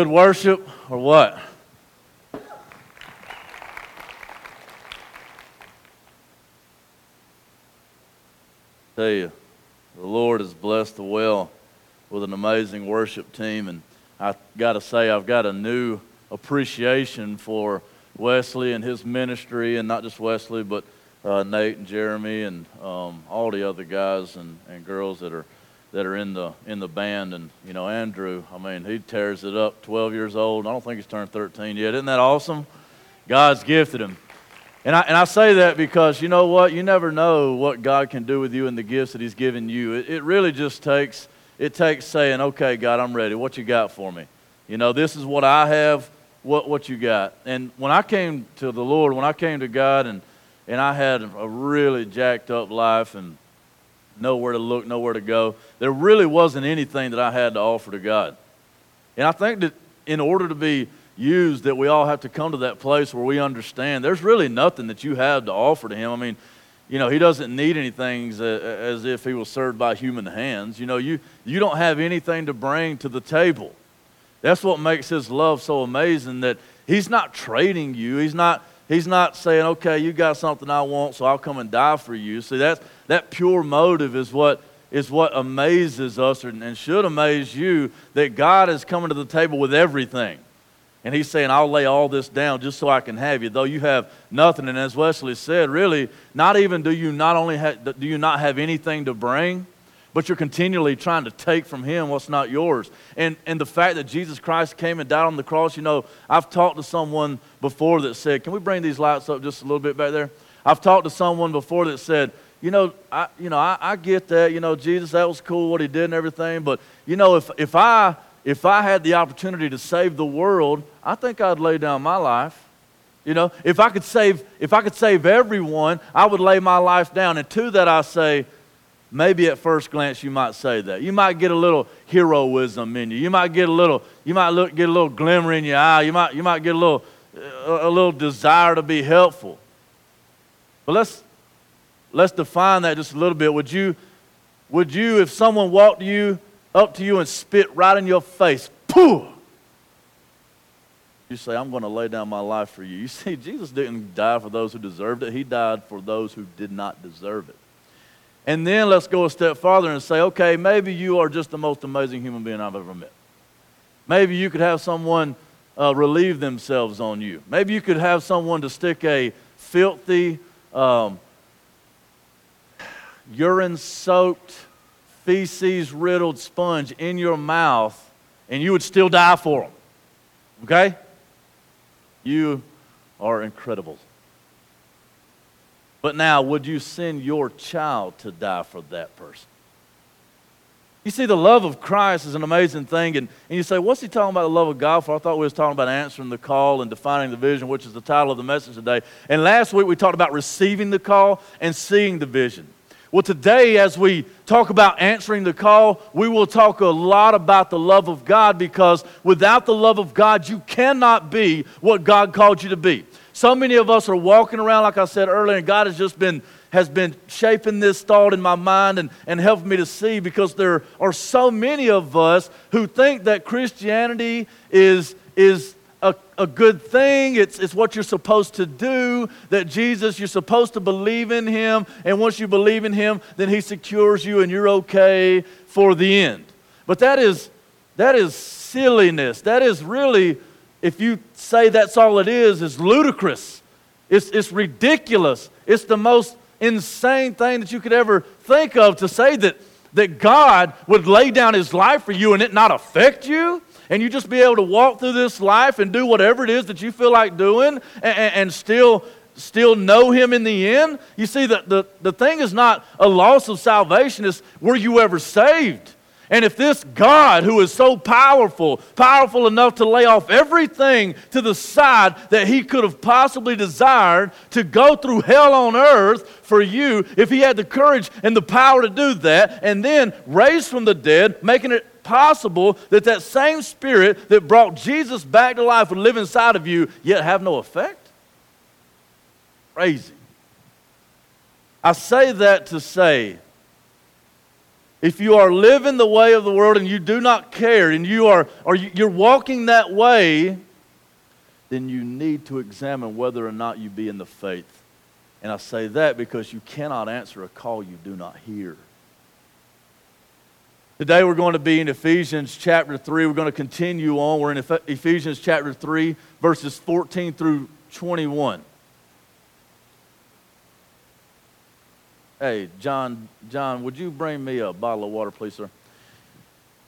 good worship or what? Tell you, the Lord has blessed the well with an amazing worship team, and I got to say, I've got a new appreciation for Wesley and his ministry, and not just Wesley, but uh, Nate and Jeremy and um, all the other guys and, and girls that are that are in the in the band. And you know, Andrew, I mean, he tears it up. 12 years old. I don't think he's turned 13 yet. Isn't that awesome? God's gifted him. And I, and I say that because you know what? You never know what God can do with you and the gifts that He's given you. It, it really just takes it takes saying, "Okay, God, I'm ready. What you got for me? You know, this is what I have. What what you got?" And when I came to the Lord, when I came to God, and and I had a really jacked up life and nowhere to look, nowhere to go. There really wasn't anything that I had to offer to God. And I think that in order to be used, that we all have to come to that place where we understand there's really nothing that you have to offer to Him. I mean, you know, He doesn't need anything as, if He was served by human hands. You know, you, you don't have anything to bring to the table. That's what makes His love so amazing that He's not trading you. He's not He's not saying, okay, you got something I want, so I'll come and die for you. See, that's, that pure motive is what, is what amazes us and should amaze you that God is coming to the table with everything. And he's saying, I'll lay all this down just so I can have you, though you have nothing. And as Wesley said, really, not even do you not only ha- do you not have anything to bring, but you're continually trying to take from him what's not yours. And, and the fact that Jesus Christ came and died on the cross, you know, I've talked to someone before that said, Can we bring these lights up just a little bit back there? I've talked to someone before that said, you know, I, you know, I, I get that. You know, Jesus, that was cool what he did and everything. But you know, if if I if I had the opportunity to save the world, I think I'd lay down my life. You know, if I could save if I could save everyone, I would lay my life down. And to that I say, maybe at first glance you might say that. You might get a little heroism in you. You might get a little, you might look, get a little glimmer in your eye. You might, you might get a little, a, little desire to be helpful. But let's, let's define that just a little bit. Would you, would you, if someone walked you up to you and spit right in your face, pooh, you say, I'm going to lay down my life for you. You see, Jesus didn't die for those who deserved it, He died for those who did not deserve it. And then let's go a step farther and say, okay, maybe you are just the most amazing human being I've ever met. Maybe you could have someone uh, relieve themselves on you. Maybe you could have someone to stick a filthy, um, urine soaked, feces riddled sponge in your mouth, and you would still die for them. Okay? You are incredible. But now, would you send your child to die for that person? You see, the love of Christ is an amazing thing. And, and you say, what's he talking about the love of God for? I thought we was talking about answering the call and defining the vision, which is the title of the message today. And last week we talked about receiving the call and seeing the vision. Well, today, as we talk about answering the call, we will talk a lot about the love of God because without the love of God, you cannot be what God called you to be. So many of us are walking around, like I said earlier, and God has just been has been shaping this thought in my mind and, and helping me to see because there are so many of us who think that Christianity is, is a, a good thing. It's, it's what you're supposed to do. That Jesus, you're supposed to believe in Him. And once you believe in Him, then He secures you and you're okay for the end. But that is, that is silliness. That is really if you say that's all it is, is ludicrous. It's, it's ridiculous. It's the most insane thing that you could ever think of to say that, that God would lay down his life for you and it not affect you. And you just be able to walk through this life and do whatever it is that you feel like doing and, and still still know him in the end. You see, the, the, the thing is not a loss of salvation, is were you ever saved? And if this God, who is so powerful, powerful enough to lay off everything to the side that he could have possibly desired to go through hell on earth for you, if he had the courage and the power to do that, and then raise from the dead, making it possible that that same spirit that brought Jesus back to life would live inside of you, yet have no effect? Crazy. I say that to say, if you are living the way of the world and you do not care and you are or you're walking that way, then you need to examine whether or not you be in the faith. And I say that because you cannot answer a call you do not hear. Today we're going to be in Ephesians chapter 3. We're going to continue on. We're in Ephesians chapter 3, verses 14 through 21. Hey, John, John, would you bring me a bottle of water, please, sir?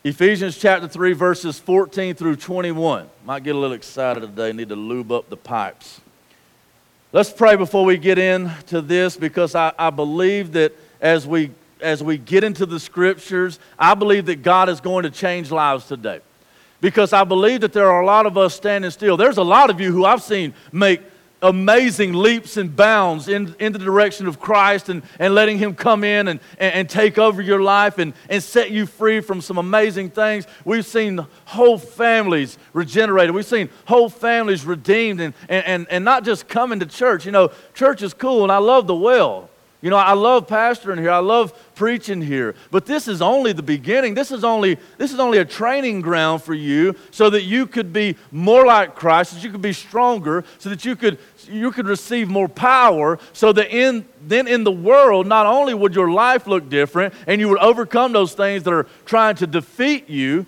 Ephesians chapter 3, verses 14 through 21. Might get a little excited today, need to lube up the pipes. Let's pray before we get into this because I, I believe that as we as we get into the scriptures, I believe that God is going to change lives today. Because I believe that there are a lot of us standing still. There's a lot of you who I've seen make amazing leaps and bounds in, in the direction of Christ and, and letting Him come in and, and, and, take over your life and, and set you free from some amazing things. We've seen whole families regenerated. We've seen whole families redeemed and, and, and, not just coming to church. You know, church is cool and I love the well. You know, I love pastoring here. I love preaching here. But this is only the beginning. This is only, this is only a training ground for you so that you could be more like Christ, so that you could be stronger, so that you could, you could receive more power, so that in, then in the world, not only would your life look different and you would overcome those things that are trying to defeat you.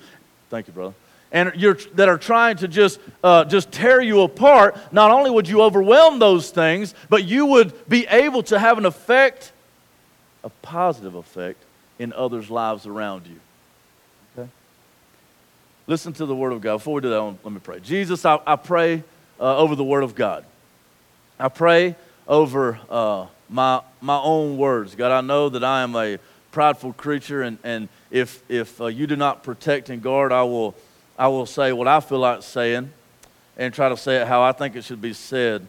Thank you, brother and that are trying to just, uh, just tear you apart, not only would you overwhelm those things, but you would be able to have an effect, a positive effect, in others' lives around you. Okay? Listen to the Word of God. Before we do that, let me pray. Jesus, I, I pray uh, over the Word of God. I pray over uh, my, my own words. God, I know that I am a prideful creature, and, and if, if uh, you do not protect and guard, I will I will say what I feel like saying and try to say it how I think it should be said.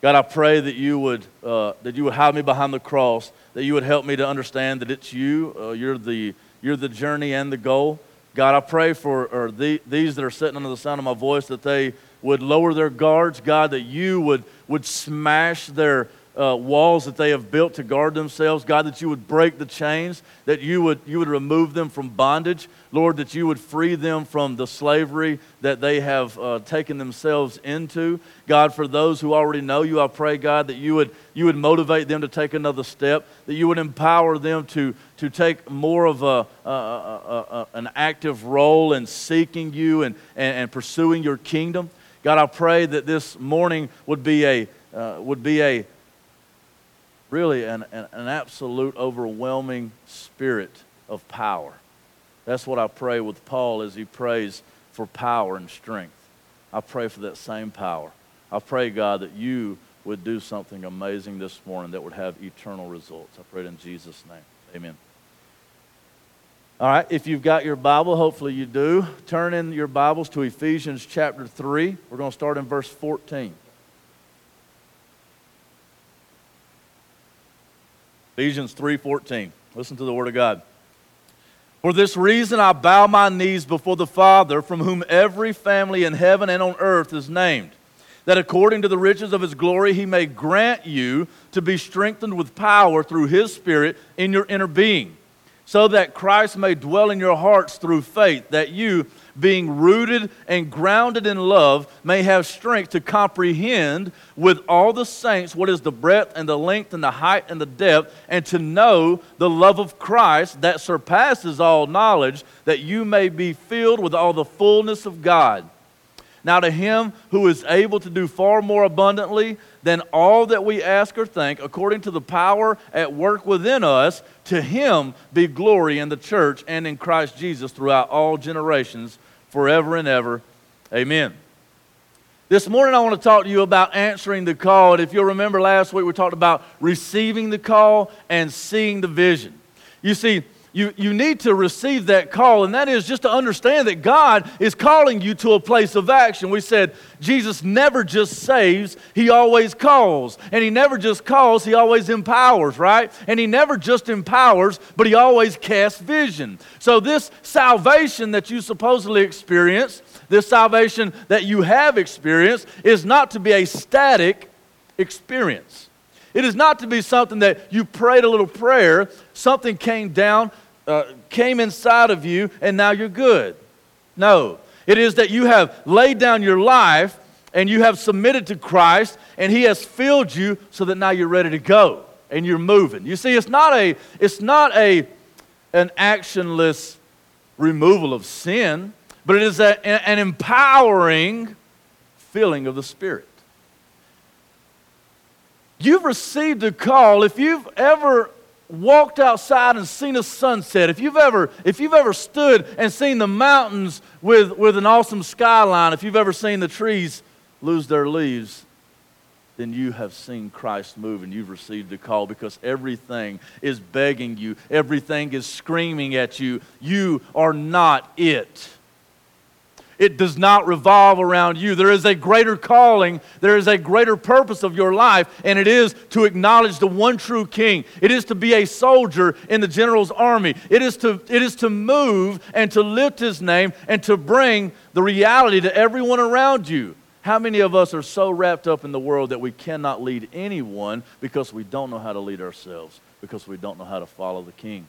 God, I pray that you would uh, that you would hide me behind the cross, that you would help me to understand that it's you. Uh, you're the you're the journey and the goal. God, I pray for the, these that are sitting under the sound of my voice that they would lower their guards. God, that you would would smash their uh, walls that they have built to guard themselves. God, that you would break the chains, that you would, you would remove them from bondage. Lord, that you would free them from the slavery that they have uh, taken themselves into. God, for those who already know you, I pray, God, that you would, you would motivate them to take another step, that you would empower them to, to take more of a, a, a, a an active role in seeking you and, and, and, pursuing your kingdom. God, I pray that this morning would be a, uh, would be a really an, an, an absolute overwhelming spirit of power. That's what I pray with Paul as he prays for power and strength. I pray for that same power. I pray, God, that you would do something amazing this morning that would have eternal results. I pray it in Jesus' name. Amen. All right, if you've got your Bible, hopefully you do, turn in your Bibles to Ephesians chapter 3. We're going to start in verse 14. Ephesians 3:14. Listen to the word of God. For this reason I bow my knees before the Father, from whom every family in heaven and on earth is named, that according to the riches of his glory he may grant you to be strengthened with power through his Spirit in your inner being, so that Christ may dwell in your hearts through faith, that you, being rooted and grounded in love, may have strength to comprehend with all the saints what is the breadth and the length and the height and the depth, and to know the love of Christ that surpasses all knowledge, that you may be filled with all the fullness of God. Now, to him who is able to do far more abundantly than all that we ask or think, according to the power at work within us, to him be glory in the church and in Christ Jesus throughout all generations, forever and ever. Amen. This morning, I want to talk to you about answering the call. And if you'll remember last week, we talked about receiving the call and seeing the vision. You see, you, you need to receive that call, and that is just to understand that God is calling you to a place of action. We said Jesus never just saves, He always calls. And He never just calls, He always empowers, right? And He never just empowers, but He always casts vision. So, this salvation that you supposedly experience, this salvation that you have experienced, is not to be a static experience. It is not to be something that you prayed a little prayer, something came down, uh, came inside of you and now you're good. No. It is that you have laid down your life and you have submitted to Christ and he has filled you so that now you're ready to go and you're moving. You see, it's not a, it's not a, an actionless removal of sin, but it is a, an empowering filling of the Spirit. You've received a call. If you've ever walked outside and seen a sunset, if you've ever, if you've ever stood and seen the mountains with, with an awesome skyline, if you've ever seen the trees lose their leaves, then you have seen Christ move and you've received a call because everything is begging you, everything is screaming at you. You are not it. It does not revolve around you. There is a greater calling, there is a greater purpose of your life, and it is to acknowledge the one true king. It is to be a soldier in the general's army. It is to, it is to move and to lift his name and to bring the reality to everyone around you. How many of us are so wrapped up in the world that we cannot lead anyone because we don't know how to lead ourselves, because we don't know how to follow the King?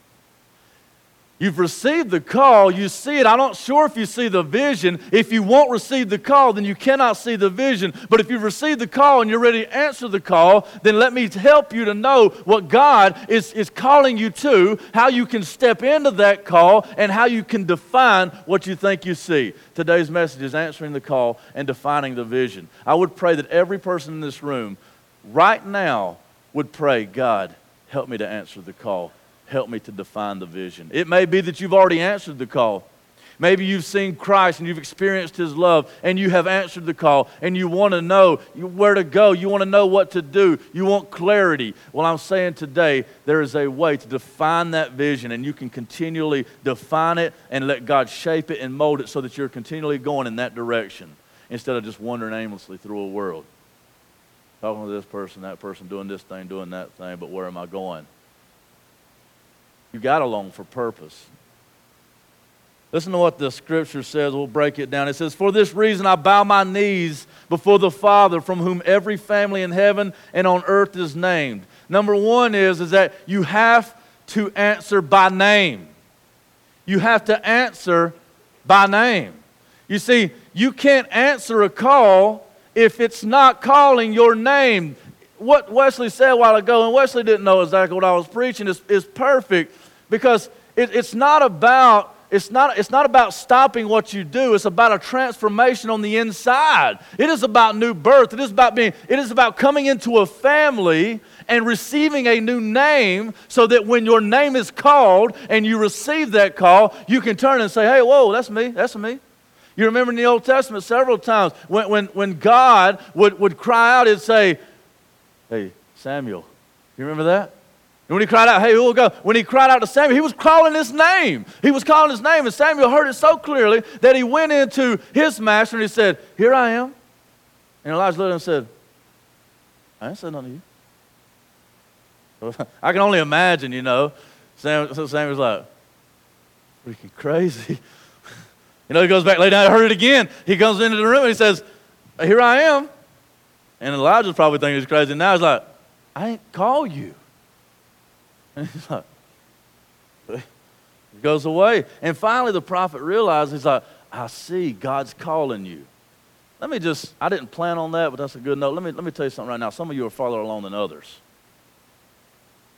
You've received the call, you see it. I'm not sure if you see the vision. If you won't receive the call, then you cannot see the vision. But if you've received the call and you're ready to answer the call, then let me help you to know what God is, is calling you to, how you can step into that call, and how you can define what you think you see. Today's message is answering the call and defining the vision. I would pray that every person in this room right now would pray, God, help me to answer the call help me to define the vision. It may be that you've already answered the call. Maybe you've seen Christ and you've experienced His love and you have answered the call and you want to know where to go. You want to know what to do. You want clarity. Well, I'm saying today there is a way to define that vision and you can continually define it and let God shape it and mold it so that you're continually going in that direction instead of just wandering aimlessly through a world. Talking to this person, that person, doing this thing, doing that thing, but where am I going? You got to long for purpose. Listen to what the scripture says. We'll break it down. It says, For this reason I bow my knees before the Father, from whom every family in heaven and on earth is named. Number one is, is that you have to answer by name. You have to answer by name. You see, you can't answer a call if it's not calling your name. What Wesley said a while ago, and Wesley didn't know exactly what I was preaching, is, is perfect because it, it's not about it's not, it's not about stopping what you do. It's about a transformation on the inside. It is about new birth. It is about being, it is about coming into a family and receiving a new name so that when your name is called and you receive that call, you can turn and say, hey, whoa, that's me. That's me. You remember in the Old Testament several times when, when, when God would, would cry out, and say, hey, Samuel. You remember that? And when he cried out, hey, who will go? When he cried out to Samuel, he was calling his name. He was calling his name, and Samuel heard it so clearly that he went into his master and he said, Here I am. And Elijah looked at him and said, I ain't said nothing to you. I can only imagine, you know. Samuel, Samuel's like, freaking crazy. you know, he goes back, lay down, I heard it again. He comes into the room and he says, Here I am. And Elijah's probably thinking he's crazy. Now he's like, I ain't call you. He's like, it goes away. And finally, the prophet realizes, he's like, I see God's calling you. Let me just, I didn't plan on that, but that's a good note. Let me, let me tell you something right now. Some of you are farther along than others.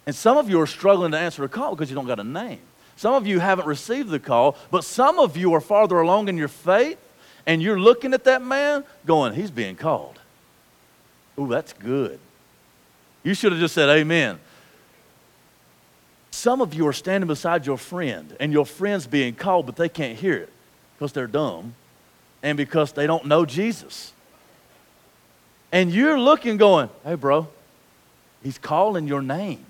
And some of you are struggling to answer a call because you don't got a name. Some of you haven't received the call, but some of you are farther along in your faith, and you're looking at that man going, he's being called. Ooh, that's good. You should have just said amen. Some of you are standing beside your friend, and your friend's being called, but they can't hear it because they're dumb and because they don't know Jesus. And you're looking, going, hey, bro, he's calling your name.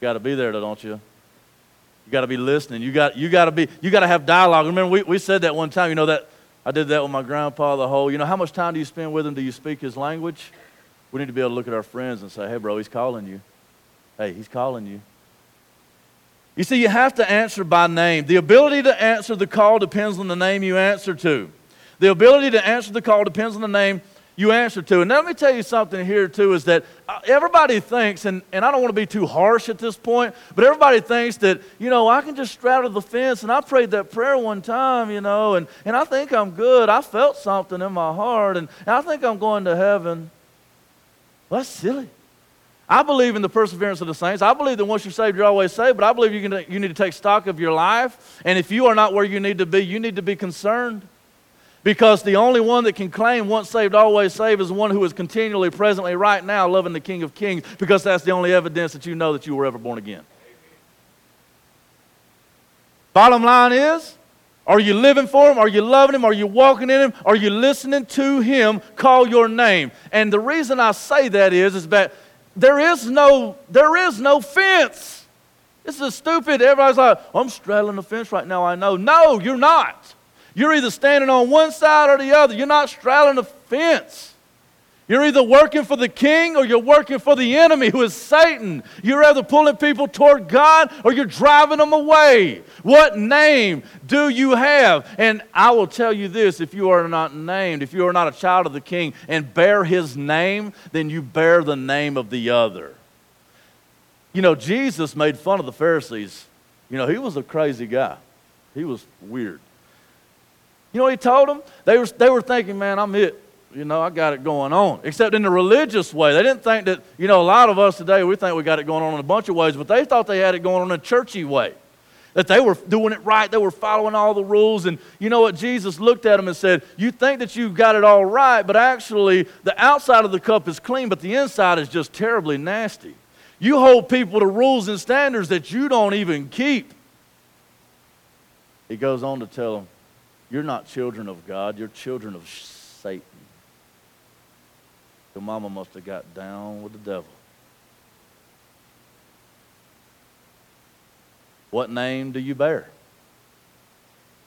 You got to be there, don't you? You got to be listening. You got, you got to be, you got to have dialogue. Remember, we, we said that one time, you know, that I did that with my grandpa, the whole, you know, how much time do you spend with him? Do you speak his language? We need to be able to look at our friends and say, hey, bro, he's calling you. Hey, he's calling you. You see, you have to answer by name. The ability to answer the call depends on the name you answer to. The ability to answer the call depends on the name you answer to. And let me tell you something here, too, is that uh, everybody thinks, and, and I don't want to be too harsh at this point, but everybody thinks that, you know, I can just straddle the fence, and I prayed that prayer one time, you know, and, and I think I'm good. I felt something in my heart, and, and I think I'm going to heaven. Well, that's silly. I believe in the perseverance of the saints. I believe that once you're saved, you're always saved, but I believe you, can, you need to take stock of your life. And if you are not where you need to be, you need to be concerned. Because the only one that can claim once saved, always saved is one who is continually, presently, right now, loving the King of Kings, because that's the only evidence that you know that you were ever born again. Bottom line is, are you living for Him? Are you loving Him? Are you walking in Him? Are you listening to Him call your name? And the reason I say that is, is that there is no, there is no fence. This is stupid. Everybody's like, I'm straddling the fence right now, I know. No, you're not. You're either standing on one side or the other. You're not straddling the fence. You're either working for the king or you're working for the enemy, who is Satan. You're either pulling people toward God or you're driving them away. What name do you have? And I will tell you this if you are not named, if you are not a child of the king and bear his name, then you bear the name of the other. You know, Jesus made fun of the Pharisees. You know, he was a crazy guy, he was weird. You know he told them? They were, they were thinking, man, I'm it. You know, I got it going on. Except in the religious way. They didn't think that, you know, a lot of us today, we think we got it going on in a bunch of ways, but they thought they had it going on in a churchy way. That they were doing it right, they were following all the rules. And you know what? Jesus looked at them and said, You think that you've got it all right, but actually, the outside of the cup is clean, but the inside is just terribly nasty. You hold people to rules and standards that you don't even keep. He goes on to tell them, you're not children of God, you're children of Satan. Your mama must have got down with the devil. What name do you bear?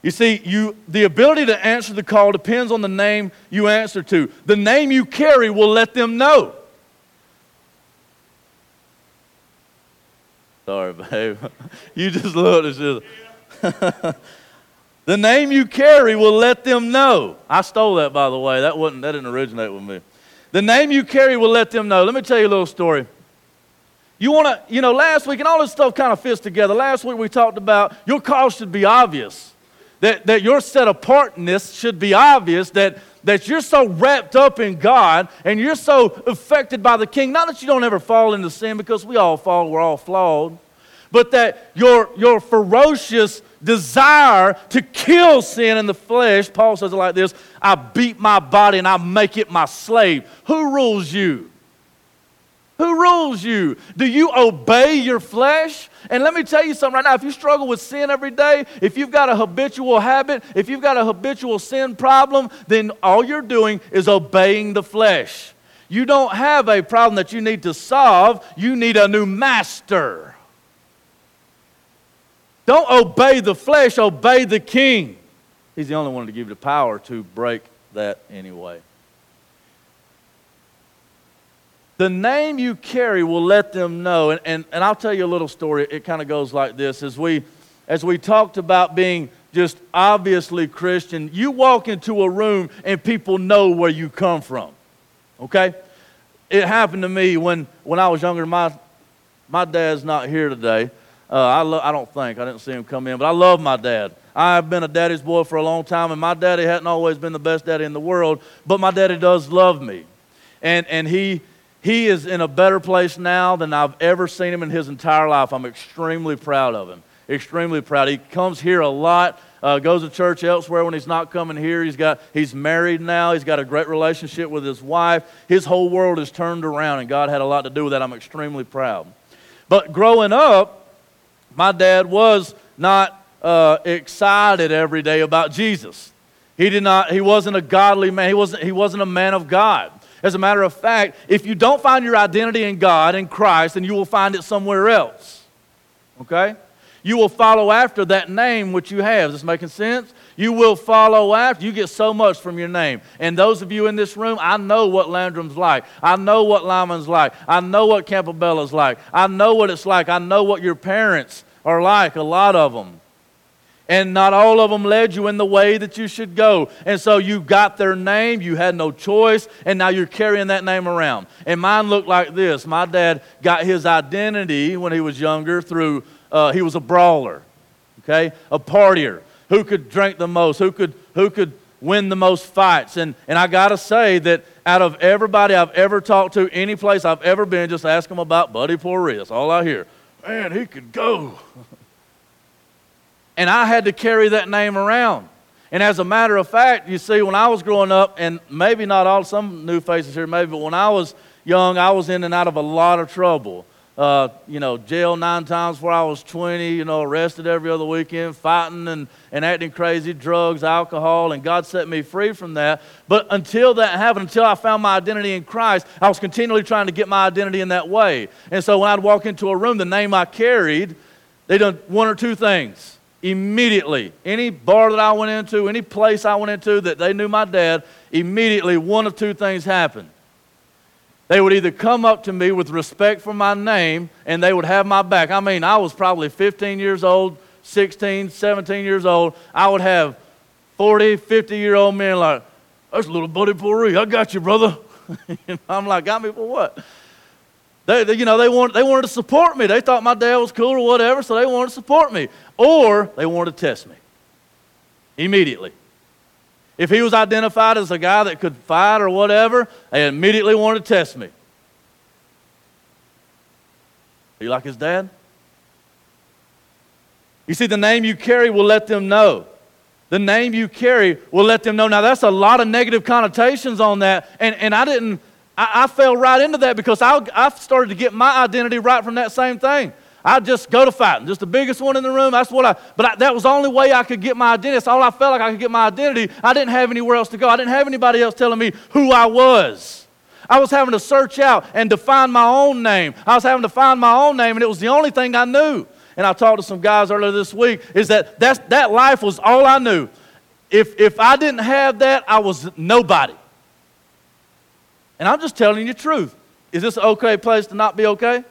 You see, you, the ability to answer the call depends on the name you answer to. The name you carry will let them know. Sorry, babe. You just looked at just. The name you carry will let them know. I stole that, by the way. That, wasn't, that didn't originate with me. The name you carry will let them know. Let me tell you a little story. You want to, you know, last week, and all this stuff kind of fits together. Last week we talked about your call should be obvious, that, that your set apartness should be obvious, that, that you're so wrapped up in God and you're so affected by the King. Not that you don't ever fall into sin, because we all fall, we're all flawed, but that your, your ferocious desire to kill sin in the flesh, Paul says it like this I beat my body and I make it my slave. Who rules you? Who rules you? Do you obey your flesh? And let me tell you something right now. If you struggle with sin every day, if you've got a habitual habit, if you've got a habitual sin problem, then all you're doing is obeying the flesh. You don't have a problem that you need to solve, you need a new master. Don't obey the flesh, obey the king. He's the only one to give you the power to break that anyway. The name you carry will let them know. And, and, and I'll tell you a little story. It kind of goes like this. As we, as we talked about being just obviously Christian, you walk into a room and people know where you come from. Okay? It happened to me when, when I was younger. My, my dad's not here today. Uh, I, lo- I don't think. I didn't see him come in, but I love my dad. I've been a daddy's boy for a long time, and my daddy hadn't always been the best daddy in the world, but my daddy does love me. And, and he, he is in a better place now than I've ever seen him in his entire life. I'm extremely proud of him. Extremely proud. He comes here a lot. Uh, goes to church elsewhere when he's not coming here. He's got he's married now. He's got a great relationship with his wife. His whole world is turned around, and God had a lot to do with that. I'm extremely proud. But growing up, my dad was not uh, excited every day about Jesus. He did not. He wasn't a godly man. He wasn't. He wasn't a man of God. As a matter of fact, if you don't find your identity in God in Christ, then you will find it somewhere else. Okay? You will follow after that name which you have. Is this making sense? You will follow after. You get so much from your name. And those of you in this room, I know what Landrum's like. I know what Lyman's like. I know what Campabella's like. I know what it's like. I know what your parents are like, a lot of them. And not all of them led you in the way that you should go. And so you got their name, you had no choice, and now you're carrying that name around. And mine looked like this. My dad got his identity when he was younger through, uh, he was a brawler, okay? A partier. Who could drink the most? Who could, who could win the most fights? And, and I got to say that out of everybody I've ever talked to, any place I've ever been, just ask them about Buddy. That's all I hear. Man, he could go. and I had to carry that name around. And as a matter of fact, you see, when I was growing up, and maybe not all, some new faces here, maybe, but when I was young, I was in and out of a lot of trouble uh, you know, jail nine times before I was 20, you know, arrested every other weekend, fighting and, and acting crazy, drugs, alcohol, and God set me free from that. But until that happened, until I found my identity in Christ, I was continually trying to get my identity in that way. And so when I'd walk into a room, the name I carried, they done one or two things immediately. Any bar that I went into, any place I went into that they knew my dad, immediately one of two things happened. They would either come up to me with respect for my name and they would have my back. I mean, I was probably 15 years old, 16, 17 years old. I would have 40, 50 year old men like, that's a little Buddy Poirier. I got you, brother. I'm like, got me for what? They, they, you know, they, want, they wanted to support me. They thought my dad was cool or whatever, so they wanted to support me. Or they wanted to test me immediately. If he was identified as a guy that could fight or whatever, they immediately wanted to test me. Are you like his dad? You see, the name you carry will let them know. The name you carry will let them know. Now, that's a lot of negative connotations on that. And, and I didn't, I, I fell right into that because I, I started to get my identity right from that same thing. I'd just go to fighting, just the biggest one in the room. That's what I, but I, that was the only way I could get my identity. That's all I felt like I could get my identity. I didn't have anywhere else to go. I didn't have anybody else telling me who I was. I was having to search out and define my own name. I was having to find my own name, and it was the only thing I knew. And I talked to some guys earlier this week, is that that's, that life was all I knew. If, if I didn't have that, I was nobody. And I'm just telling you the truth. Is this an okay place to not be okay?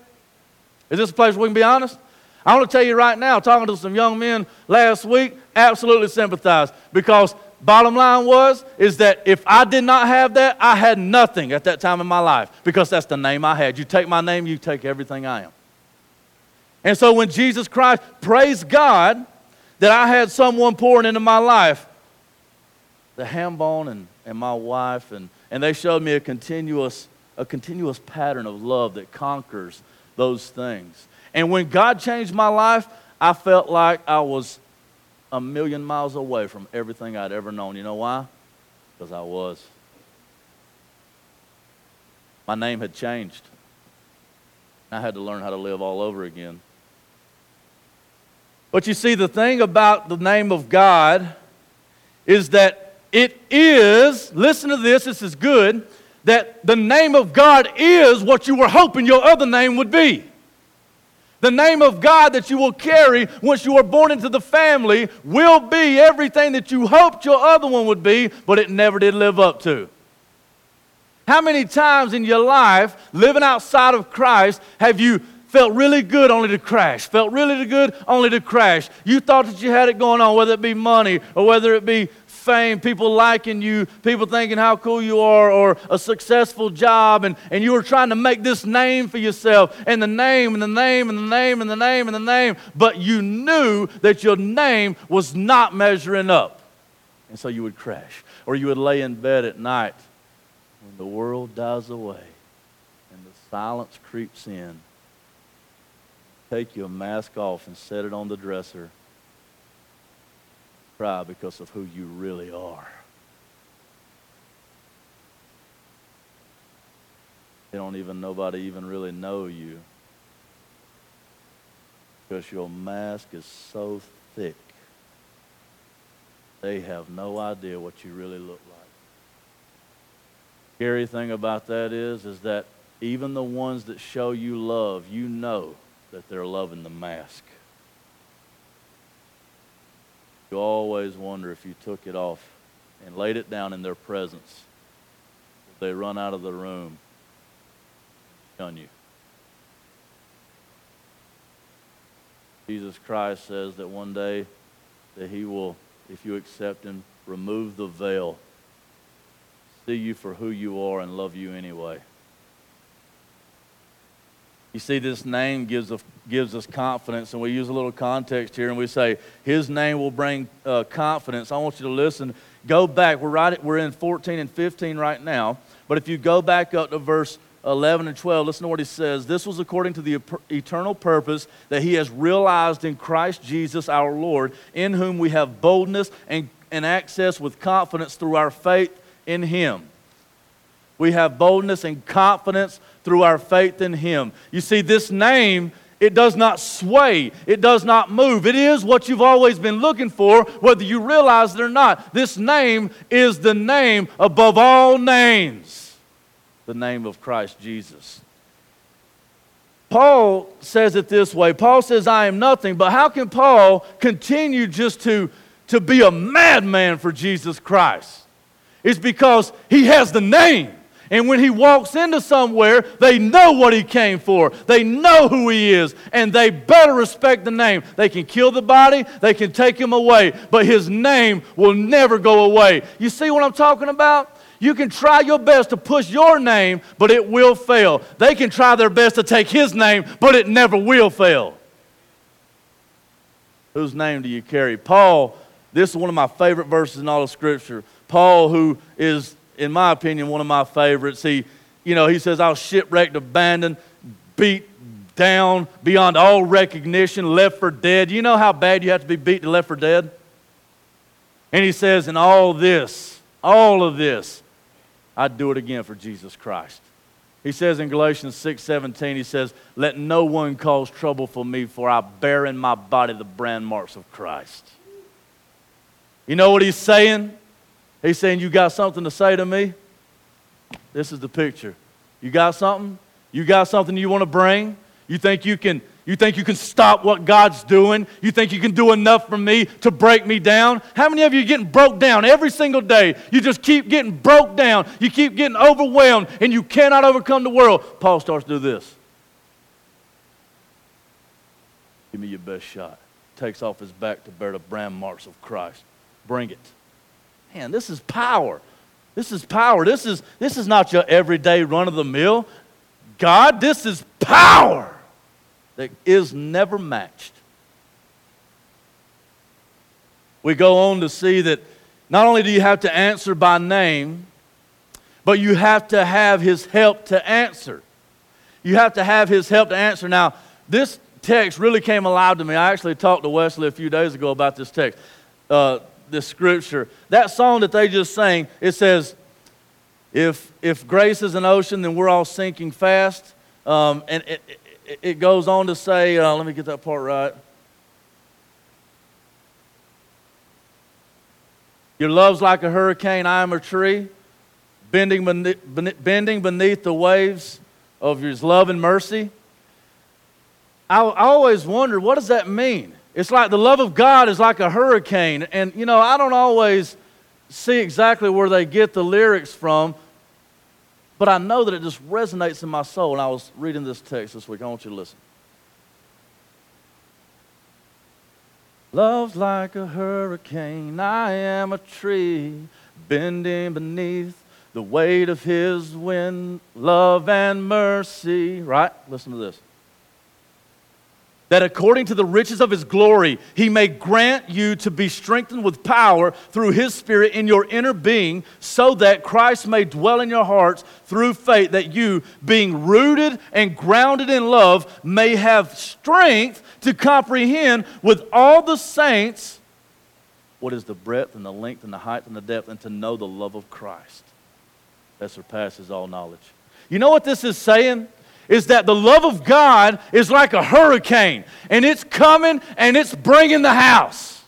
Is this a place where we can be honest? I want to tell you right now, talking to some young men last week, absolutely sympathize because bottom line was is that if I did not have that, I had nothing at that time in my life because that's the name I had. You take my name, you take everything I am. And so when Jesus Christ, praise God that I had someone pouring into my life, the Hambone and, and my wife, and, and they showed me a continuous, a continuous pattern of love that conquers those things. And when God changed my life, I felt like I was a million miles away from everything I'd ever known. You know why? Because I was. My name had changed. I had to learn how to live all over again. But you see, the thing about the name of God is that it is, listen to this, this is good, that the name of God is what you were hoping your other name would be. The name of God that you will carry once you are born into the family will be everything that you hoped your other one would be, but it never did live up to. How many times in your life, living outside of Christ, have you felt really good only to crash? Felt really good only to crash? You thought that you had it going on, whether it be money or whether it be fame, people liking you, people thinking how cool you are, or a successful job, and, and you were trying to make this name for yourself, and the name, and the name, and the name, and the name, and the name, but you knew that your name was not measuring up. And so you would crash, or you would lay in bed at night when the world dies away and the silence creeps in. Take your mask off and set it on the dresser cry because of who you really are. They don't even, nobody even really know you because your mask is so thick. They have no idea what you really look like. Scary thing about that is, is that even the ones that show you love, you know that they're loving the mask. You always wonder if you took it off and laid it down in their presence, they run out of the room on you. Jesus Christ says that one day that He will, if you accept Him, remove the veil, see you for who you are, and love you anyway. You see, this name gives, a, gives us confidence, and we use a little context here, and we say, His name will bring uh, confidence. I want you to listen. Go back. We're, right at, we're in 14 and 15 right now, but if you go back up to verse 11 and 12, listen to what he says. This was according to the eternal purpose that he has realized in Christ Jesus our Lord, in whom we have boldness and, and access with confidence through our faith in him. We have boldness and confidence through our faith in Him. You see, this name, it does not sway, it does not move. It is what you've always been looking for, whether you realize it or not. This name is the name above all names, the name of Christ Jesus. Paul says it this way Paul says, I am nothing, but how can Paul continue just to, to be a madman for Jesus Christ? It's because he has the name. And when he walks into somewhere, they know what he came for. They know who he is, and they better respect the name. They can kill the body, they can take him away, but his name will never go away. You see what I'm talking about? You can try your best to push your name, but it will fail. They can try their best to take his name, but it never will fail. Whose name do you carry? Paul, this is one of my favorite verses in all of Scripture. Paul, who is in my opinion, one of my favorites. He, you know, he says, I was shipwrecked, abandoned, beat down beyond all recognition, left for dead. You know how bad you have to be beat to left for dead? And he says, in all this, all of this, I'd do it again for Jesus Christ. He says in Galatians 6 17, he says, Let no one cause trouble for me, for I bear in my body the brand marks of Christ. You know what he's saying? He's saying, You got something to say to me? This is the picture. You got something? You got something you want to bring? You think you can you think you can stop what God's doing? You think you can do enough for me to break me down? How many of you are getting broke down every single day? You just keep getting broke down. You keep getting overwhelmed and you cannot overcome the world. Paul starts to do this. Give me your best shot. Takes off his back to bear the brand marks of Christ. Bring it. Man, this is power. This is power. This is, this is not your everyday run of the mill. God, this is power that is never matched. We go on to see that not only do you have to answer by name, but you have to have his help to answer. You have to have his help to answer. Now, this text really came alive to me. I actually talked to Wesley a few days ago about this text. Uh, the scripture. That song that they just sang, it says, if, if grace is an ocean, then we're all sinking fast. Um, and it, it, it, goes on to say, uh, let me get that part right. Your love's like a hurricane, I am a tree, bending beneath, bending beneath the waves of your love and mercy. I, I always wonder, what does that mean? It's like the love of God is like a hurricane. And, you know, I don't always see exactly where they get the lyrics from, but I know that it just resonates in my soul. And I was reading this text this week. I want you to listen. Love's like a hurricane. I am a tree bending beneath the weight of his wind, love and mercy. Right? Listen to this that according to the riches of his glory, he may grant you to be strengthened with power through his spirit in your inner being, so that Christ may dwell in your hearts through faith, that you, being rooted and grounded in love, may have strength to comprehend with all the saints what is the breadth and the length and the height and the depth, and to know the love of Christ that surpasses all knowledge. You know what this is saying? Is that the love of God is like a hurricane and it's coming and it's bringing the house.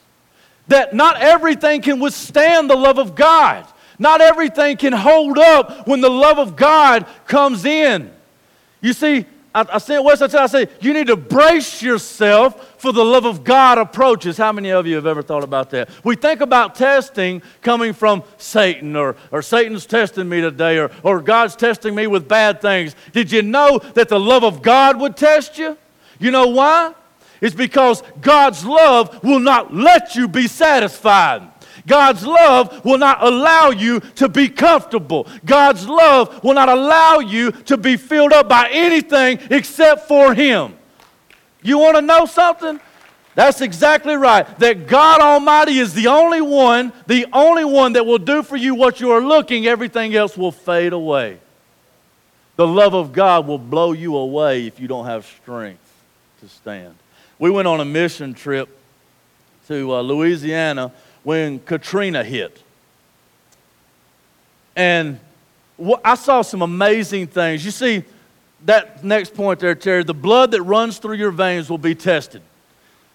That not everything can withstand the love of God. Not everything can hold up when the love of God comes in. You see, I, I said, West, I said, you need to brace yourself for the love of God approaches. How many of you have ever thought about that? We think about testing coming from Satan, or, or Satan's testing me today, or, or God's testing me with bad things. Did you know that the love of God would test you? You know why? It's because God's love will not let you be satisfied. God's love will not allow you to be comfortable. God's love will not allow you to be filled up by anything except for Him. You want to know something? That's exactly right. That God Almighty is the only one, the only one that will do for you what you are looking, everything else will fade away. The love of God will blow you away if you don't have strength to stand. We went on a mission trip to uh, Louisiana when Katrina hit. And I saw some amazing things. You see, that next point there, Terry, the blood that runs through your veins will be tested.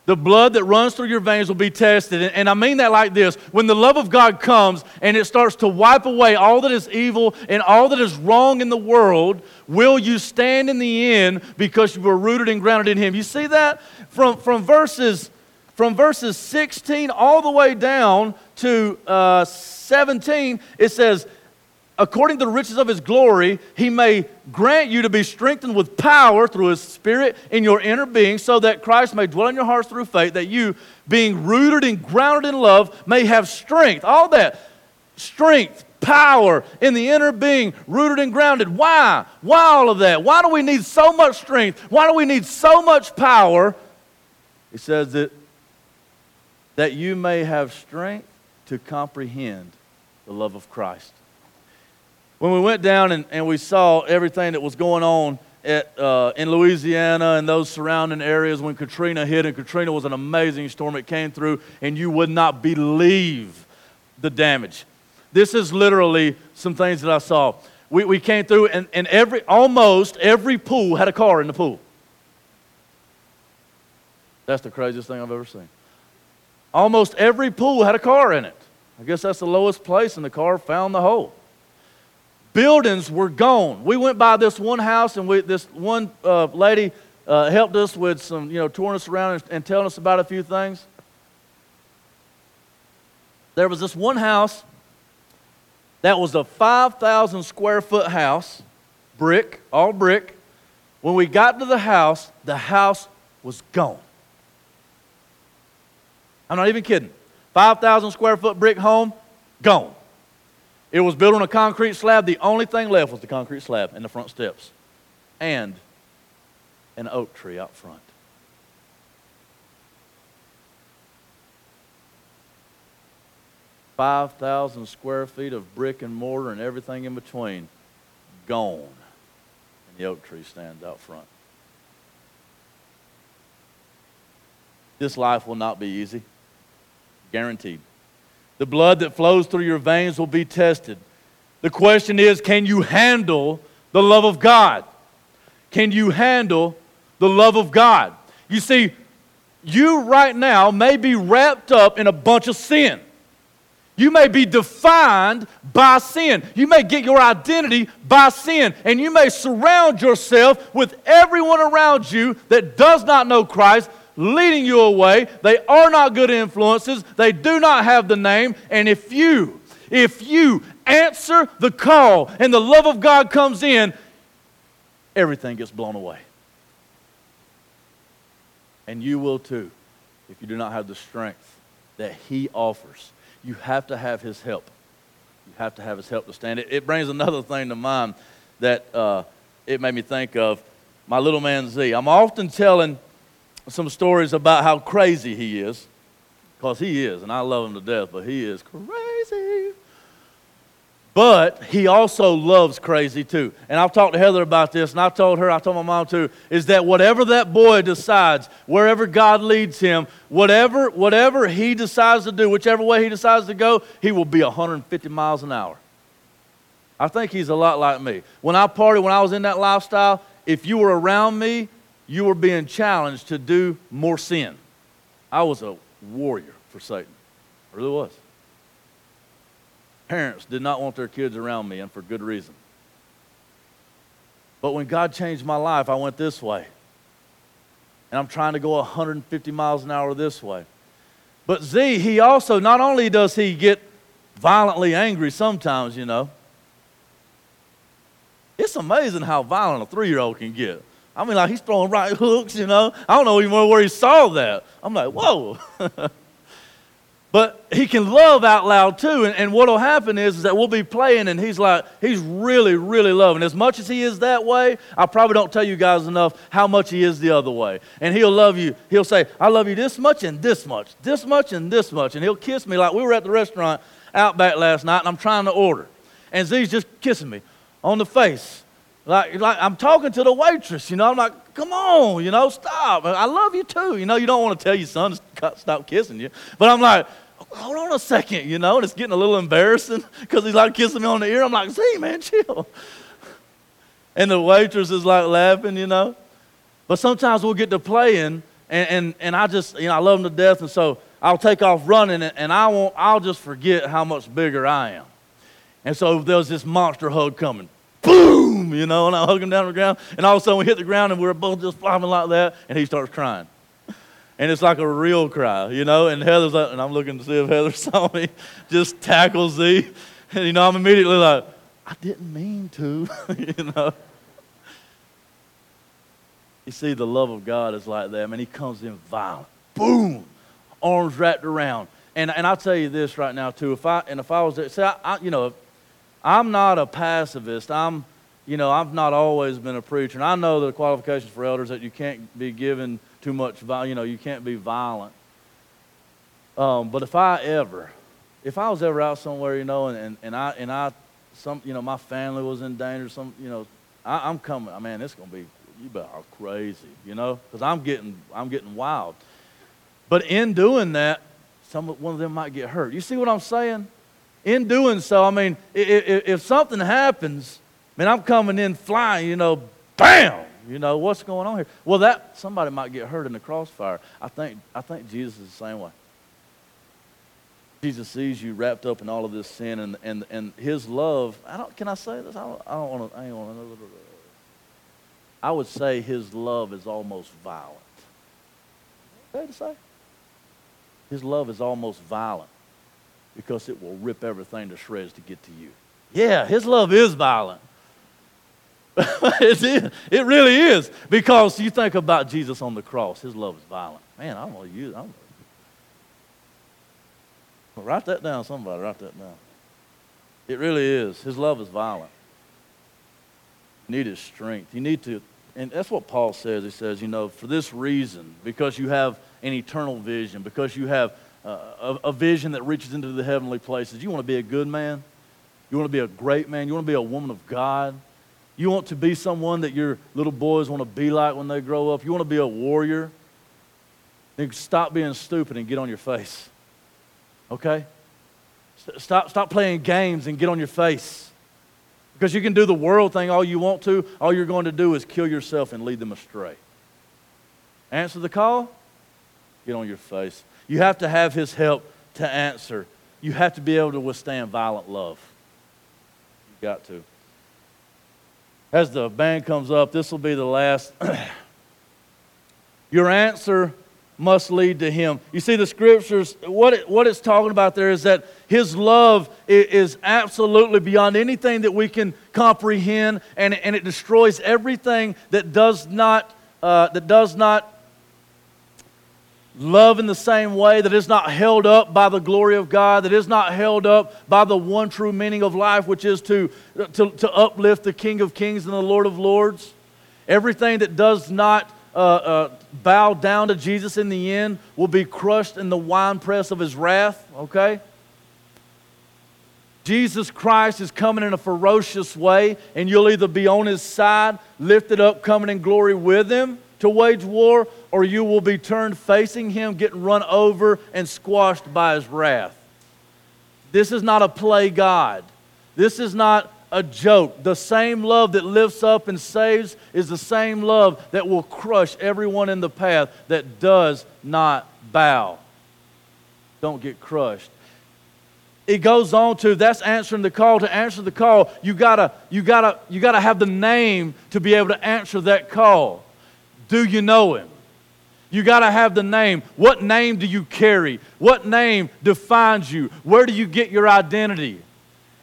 The blood that runs through your veins will be tested. And I mean that like this when the love of God comes and it starts to wipe away all that is evil and all that is wrong in the world, will you stand in the end because you were rooted and grounded in Him? You see that? From, from verses from verses 16 all the way down to uh, 17, it says, according to the riches of his glory, he may grant you to be strengthened with power through his spirit in your inner being, so that Christ may dwell in your hearts through faith, that you, being rooted and grounded in love, may have strength. All that strength, power in the inner being, rooted and grounded. Why? Why all of that? Why do we need so much strength? Why do we need so much power? He says that that you may have strength to comprehend the love of Christ. When we went down and, and we saw everything that was going on at, uh, in Louisiana and those surrounding areas when Katrina hit, and Katrina was an amazing storm. It came through, and you would not believe the damage. This is literally some things that I saw. We, we came through, and, and every, almost every pool had a car in the pool. That's the craziest thing I've ever seen. Almost every pool had a car in it. I guess that's the lowest place, and the car found the hole. Buildings were gone. We went by this one house, and we, this one uh, lady uh, helped us with some, you know, touring us around and, and telling us about a few things. There was this one house that was a 5,000 square foot house, brick, all brick. When we got to the house, the house was gone. I'm not even kidding. 5,000 square foot brick home, gone. It was built on a concrete slab. The only thing left was the concrete slab and the front steps and an oak tree out front. Five thousand square feet of brick and mortar and everything in between gone. And the oak tree stands out front. This life will not be easy. Guaranteed. The blood that flows through your veins will be tested. The question is can you handle the love of God? Can you handle the love of God? You see, you right now may be wrapped up in a bunch of sin. You may be defined by sin. You may get your identity by sin. And you may surround yourself with everyone around you that does not know Christ, leading you away. They are not good influences. They do not have the name. And if you, if you answer the call and the love of God comes in, everything gets blown away. And you will too if you do not have the strength that He offers. You have to have His help. You have to have His help to stand. It, it brings another thing to mind that uh, it made me think of my little man Z. I'm often telling some stories about how crazy he is, because he is, and I love him to death, but he is crazy. But he also loves crazy too. And I've talked to Heather about this, and I've told her, I told my mom too, is that whatever that boy decides, wherever God leads him, whatever, whatever he decides to do, whichever way he decides to go, he will be 150 miles an hour. I think he's a lot like me. When I partied, when I was in that lifestyle, if you were around me, you were being challenged to do more sin. I was a warrior for Satan. I really was. Parents did not want their kids around me, and for good reason. But when God changed my life, I went this way. And I'm trying to go 150 miles an hour this way. But Z, he also, not only does he get violently angry sometimes, you know, it's amazing how violent a three year old can get. I mean, like he's throwing right hooks, you know. I don't know even where he saw that. I'm like, whoa. but he can love out loud too. And, and what will happen is, is that we'll be playing and he's like, he's really, really loving. As much as he is that way, I probably don't tell you guys enough how much he is the other way. And he'll love you. He'll say, I love you this much and this much, this much and this much. And he'll kiss me like we were at the restaurant out back last night and I'm trying to order. And Z's just kissing me on the face. Like, like I'm talking to the waitress, you know. I'm like, come on, you know, stop. I love you too. You know, you don't want to tell your son to stop kissing you. But I'm like, hold on a second, you know, and it's getting a little embarrassing because he's like kissing me on the ear. I'm like, see, man, chill. And the waitress is like laughing, you know. But sometimes we'll get to playing, and, and, and I just, you know, I love him to death, and so I'll take off running, and I won't, I'll just forget how much bigger I am. And so there's this monster hug coming you know, and I hug him down to the ground. And all of a sudden we hit the ground and we're both just flopping like that, and he starts crying. And it's like a real cry, you know, and Heather's like, and I'm looking to see if Heather saw me, just tackles Z. And, you know, I'm immediately like, I didn't mean to, you know. You see, the love of God is like that. I mean, he comes in violent. Boom! Arms wrapped around. And, and I'll tell you this right now, too. If I, and if I was there, see, I, I, you know, I'm not a pacifist. I'm, you know, I've not always been a preacher. And I know the qualifications for elders that you can't be given too much, you know, you can't be violent. Um, but if I ever, if I was ever out somewhere, you know, and, and, and I, and I, some, you know, my family was in danger, some, you know, I, am coming, I man, it's going to be, you bet are crazy, you know, because I'm getting, I'm getting wild. But in doing that, some, one of them might get hurt. You see what I'm saying? in doing so, I mean, if, if something happens, I mean, I'm coming in flying, you know, bam, you know, what's going on here? Well, that somebody might get hurt in the crossfire. I think, I think Jesus is the same way. Jesus sees you wrapped up in all of this sin and, and, and his love. I don't, can I say this? I don't, I don't want to, I want to. I would say his love is almost violent. Okay to say? His love is almost violent because it will rip everything to shreds to get to you. Yeah, his love is violent. it really is. Because you think about Jesus on the cross, his love is violent. Man, I'm going to use I'm Write that down, somebody. Write that down. It really is. His love is violent. You need his strength. You need to, and that's what Paul says. He says, you know, for this reason, because you have an eternal vision, because you have uh, a, a vision that reaches into the heavenly places. You want to be a good man? You want to be a great man? You want to be a woman of God? You want to be someone that your little boys want to be like when they grow up? You want to be a warrior? Then stop being stupid and get on your face. Okay? Stop, stop playing games and get on your face. Because you can do the world thing all you want to. All you're going to do is kill yourself and lead them astray. Answer the call, get on your face. You have to have His help to answer. You have to be able to withstand violent love. You got to. As the band comes up, this will be the last. Your answer must lead to Him. You see, the scriptures, what, it, what it's talking about there is that His love is absolutely beyond anything that we can comprehend, and, and it destroys everything that does not, uh, that does not love in the same way, that is not held up by the glory of God, that is not held up by the one true meaning of life, which is to, to, to uplift the King of Kings and the Lord of Lords. Everything that does not uh, uh, bow down to Jesus in the end will be crushed in the winepress of his wrath, okay? Jesus Christ is coming in a ferocious way, and you'll either be on his side, lifted up, coming in glory with him to wage war, or you will be turned facing him, getting run over and squashed by his wrath. This is not a play God. This is not a joke. The same love that lifts up and saves is the same love that will crush everyone in the path that does not bow. Don't get crushed. It goes on to that's answering the call. To answer the call, you gotta, you gotta, you gotta have the name to be able to answer that call. Do you know him? You got to have the name. What name do you carry? What name defines you? Where do you get your identity?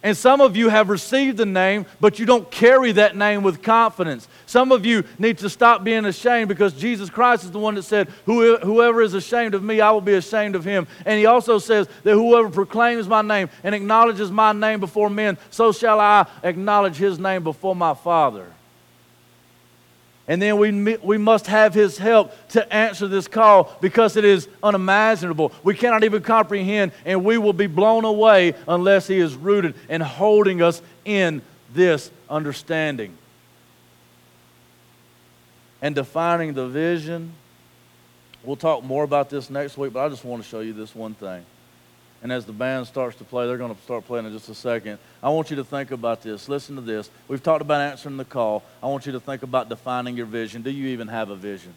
And some of you have received the name, but you don't carry that name with confidence. Some of you need to stop being ashamed because Jesus Christ is the one that said, Whoever is ashamed of me, I will be ashamed of him. And he also says that whoever proclaims my name and acknowledges my name before men, so shall I acknowledge his name before my Father. And then we, we must have his help to answer this call because it is unimaginable. We cannot even comprehend, and we will be blown away unless he is rooted and holding us in this understanding. And defining the vision. We'll talk more about this next week, but I just want to show you this one thing. And as the band starts to play, they're going to start playing in just a second. I want you to think about this. Listen to this. We've talked about answering the call. I want you to think about defining your vision. Do you even have a vision?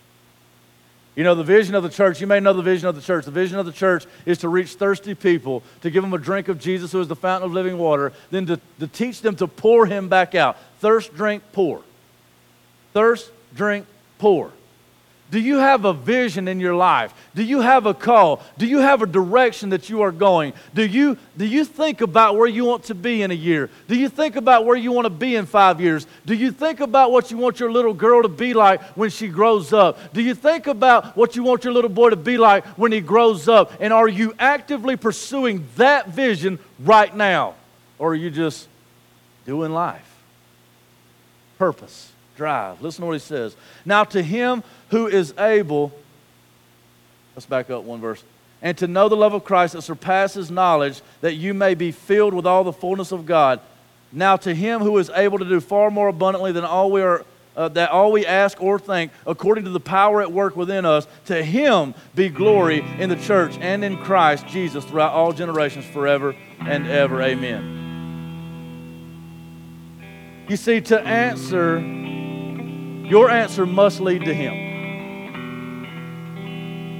You know, the vision of the church, you may know the vision of the church. The vision of the church is to reach thirsty people, to give them a drink of Jesus, who is the fountain of living water, then to, to teach them to pour him back out. Thirst, drink, pour. Thirst, drink, pour. Do you have a vision in your life? Do you have a call? Do you have a direction that you are going? Do you, do you think about where you want to be in a year? Do you think about where you want to be in five years? Do you think about what you want your little girl to be like when she grows up? Do you think about what you want your little boy to be like when he grows up? And are you actively pursuing that vision right now? Or are you just doing life? Purpose, drive. Listen to what he says. Now, to him who is able, let's back up one verse, and to know the love of Christ that surpasses knowledge, that you may be filled with all the fullness of God. Now to him who is able to do far more abundantly than all we are uh, that all we ask or think, according to the power at work within us, to him be glory in the church and in Christ Jesus throughout all generations, forever and ever. Amen. You see, to answer, your answer must lead to him.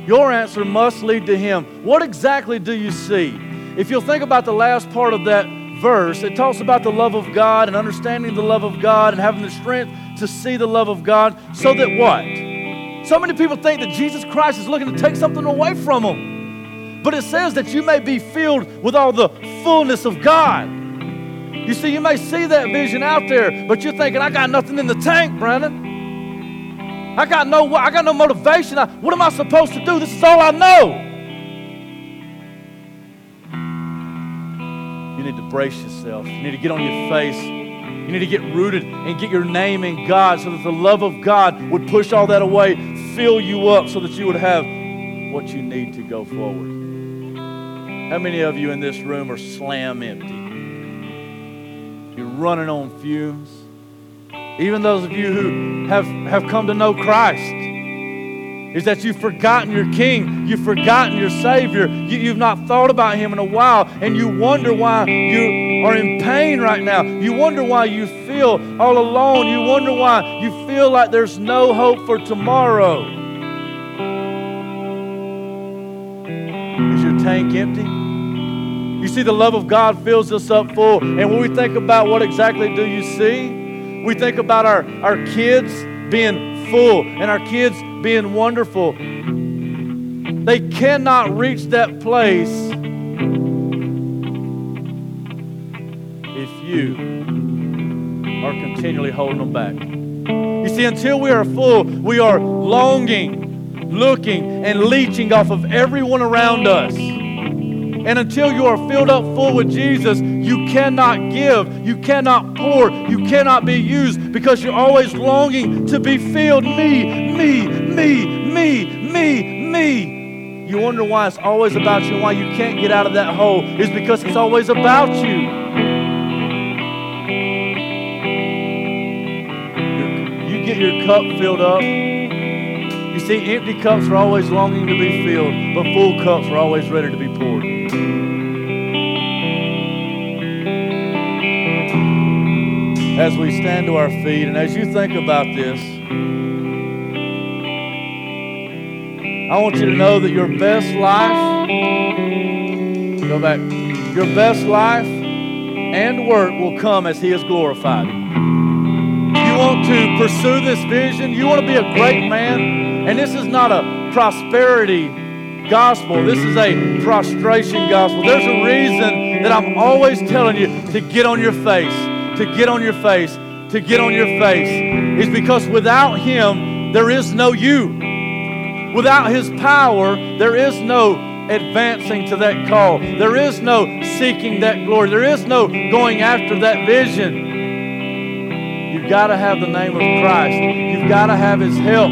Your answer must lead to Him. What exactly do you see? If you'll think about the last part of that verse, it talks about the love of God and understanding the love of God and having the strength to see the love of God so that what? So many people think that Jesus Christ is looking to take something away from them. But it says that you may be filled with all the fullness of God. You see, you may see that vision out there, but you're thinking, I got nothing in the tank, Brandon. I got no, I got no motivation. I, what am I supposed to do? This is all I know. You need to brace yourself. You need to get on your face. You need to get rooted and get your name in God so that the love of God would push all that away, fill you up so that you would have what you need to go forward. How many of you in this room are slam empty? You're running on fumes. Even those of you who have, have come to know Christ, is that you've forgotten your King, you've forgotten your Savior, you, have not thought about Him in a while, and you wonder why you are in pain right now. You wonder why you feel all alone. You wonder why you feel like there's no hope for tomorrow. Is your tank empty? You see, the love of God fills us up full. And when we think about what exactly do you see, we think about our, our kids being full and our kids being wonderful. They cannot reach that place if you are continually holding them back. You see, until we are full, we are longing, looking, and leeching off of everyone around us. And until you are filled up full with Jesus, you cannot give, you cannot pour, you cannot be used because you're always longing to be filled. Me, me, me, me, me, me. You wonder why it's always about you and why you can't get out of that hole is because it's always about you. You get your cup filled up. You see, empty cups are always longing to be filled, but full cups are always ready to be poured. As we stand to our feet and as you think about this, I want you to know that your best life, go back, your best life and work will come as He is glorified. You want to pursue this vision, you want to be a great man, and this is not a prosperity gospel. This is a prostration gospel. There's a reason that I'm always telling you to get on your face, to get on your face, to get on your face. Is because without Him, there is no you. Without His power, there is no advancing to that call. There is no seeking that glory. There is no going after that vision. You've got to have the name of Christ. You've got to have His help.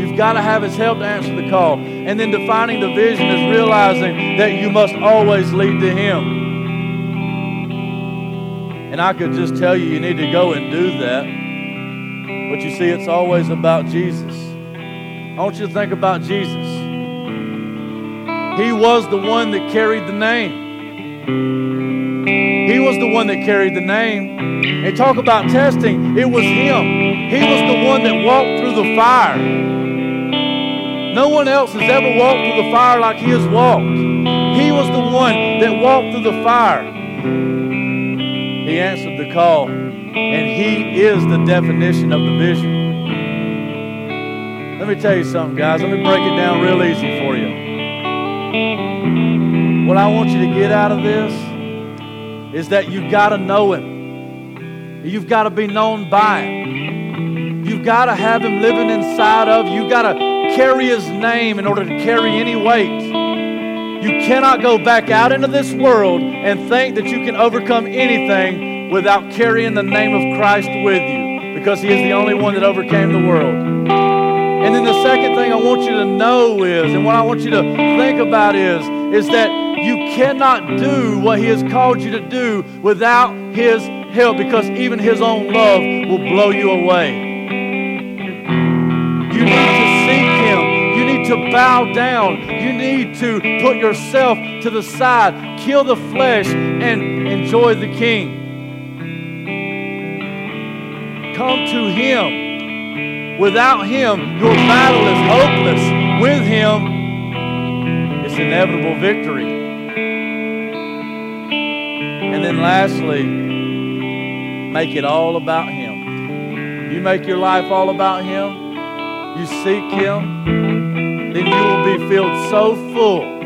You've got to have His help to answer the call. And then defining the vision is realizing that you must always lead to Him. And I could just tell you, you need to go and do that. But you see, it's always about Jesus. I want you to think about Jesus. He was the one that carried the name. He was the one that carried the name. And talk about testing, it was him. He was the one that walked through the fire. No one else has ever walked through the fire like he has walked. He was the one that walked through the fire. He answered the call, and he is the definition of the vision. Let me tell you something, guys. Let me break it down real easy for you. What I want you to get out of this is that you've got to know Him. You've got to be known by Him. You've got to have Him living inside of you. You've got to carry His name in order to carry any weight. You cannot go back out into this world and think that you can overcome anything without carrying the name of Christ with you because He is the only one that overcame the world. And then the second thing I want you to know is, and what I want you to think about is, is that you cannot do what He has called you to do without His help because even His own love will blow you away. To bow down. You need to put yourself to the side, kill the flesh, and enjoy the King. Come to Him. Without Him, your battle is hopeless. With Him, it's inevitable victory. And then lastly, make it all about Him. You make your life all about Him, you seek Him, then you will be filled so full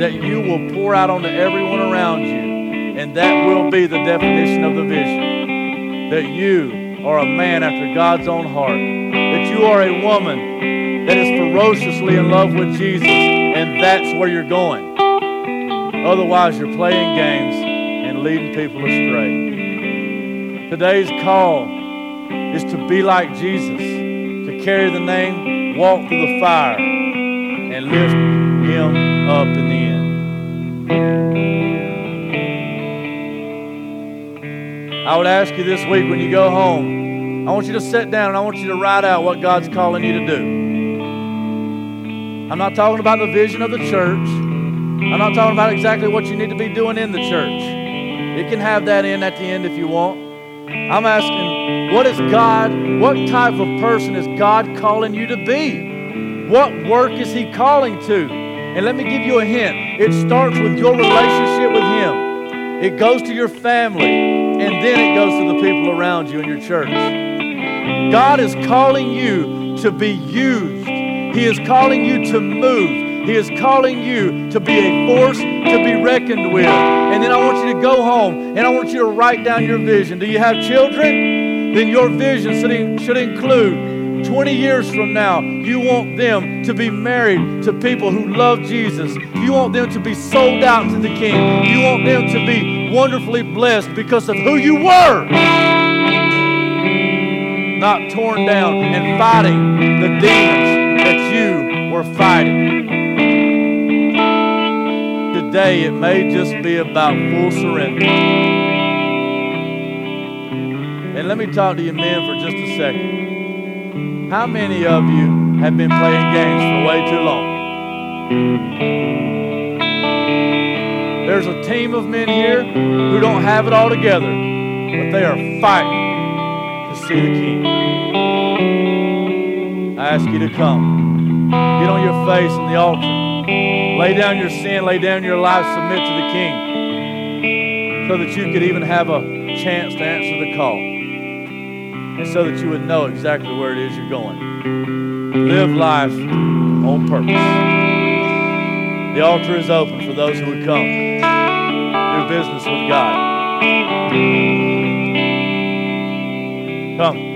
that you will pour out onto everyone around you. And that will be the definition of the vision. That you are a man after God's own heart, that you are a woman that is ferociously in love with Jesus, and that's where you're going. Otherwise, you're playing games and leading people astray. Today's call is to be like Jesus, to carry the name, walk through the fire, and lift him up in the end. I would ask you this week when you go home, I want you to sit down and I want you to write out what God's calling you to do. I'm not talking about the vision of the church. I'm not talking about exactly what you need to be doing in the church. You can have that in at the end if you want. I'm asking, what is God, what type of person is God calling you to be? What work is He calling to? And let me give you a hint it starts with your relationship with Him, it goes to your family, and then it goes to the people around you in your church. God is calling you to be used, He is calling you to move. He is calling you to be a force to be reckoned with. And then I want you to go home and I want you to write down your vision. Do you have children? Then your vision should, should include 20 years from now, you want them to be married to people who love Jesus. You want them to be sold out to the King. You want them to be wonderfully blessed because of who you were. Not torn down and fighting the demons that you were fighting. Today, it may just be about full surrender. And let me talk to you men for just a second. How many of you have been playing games for way too long? There's a team of men here who don't have it all together, but they are fighting to see the King. I ask you to come. Get on your face on the altar. Lay down your sin, lay down your life, submit to the King so that you could even have a chance to answer the call and so that you would know exactly where it is you're going. Live life on purpose. The altar is open for those who would come do business with God. Come.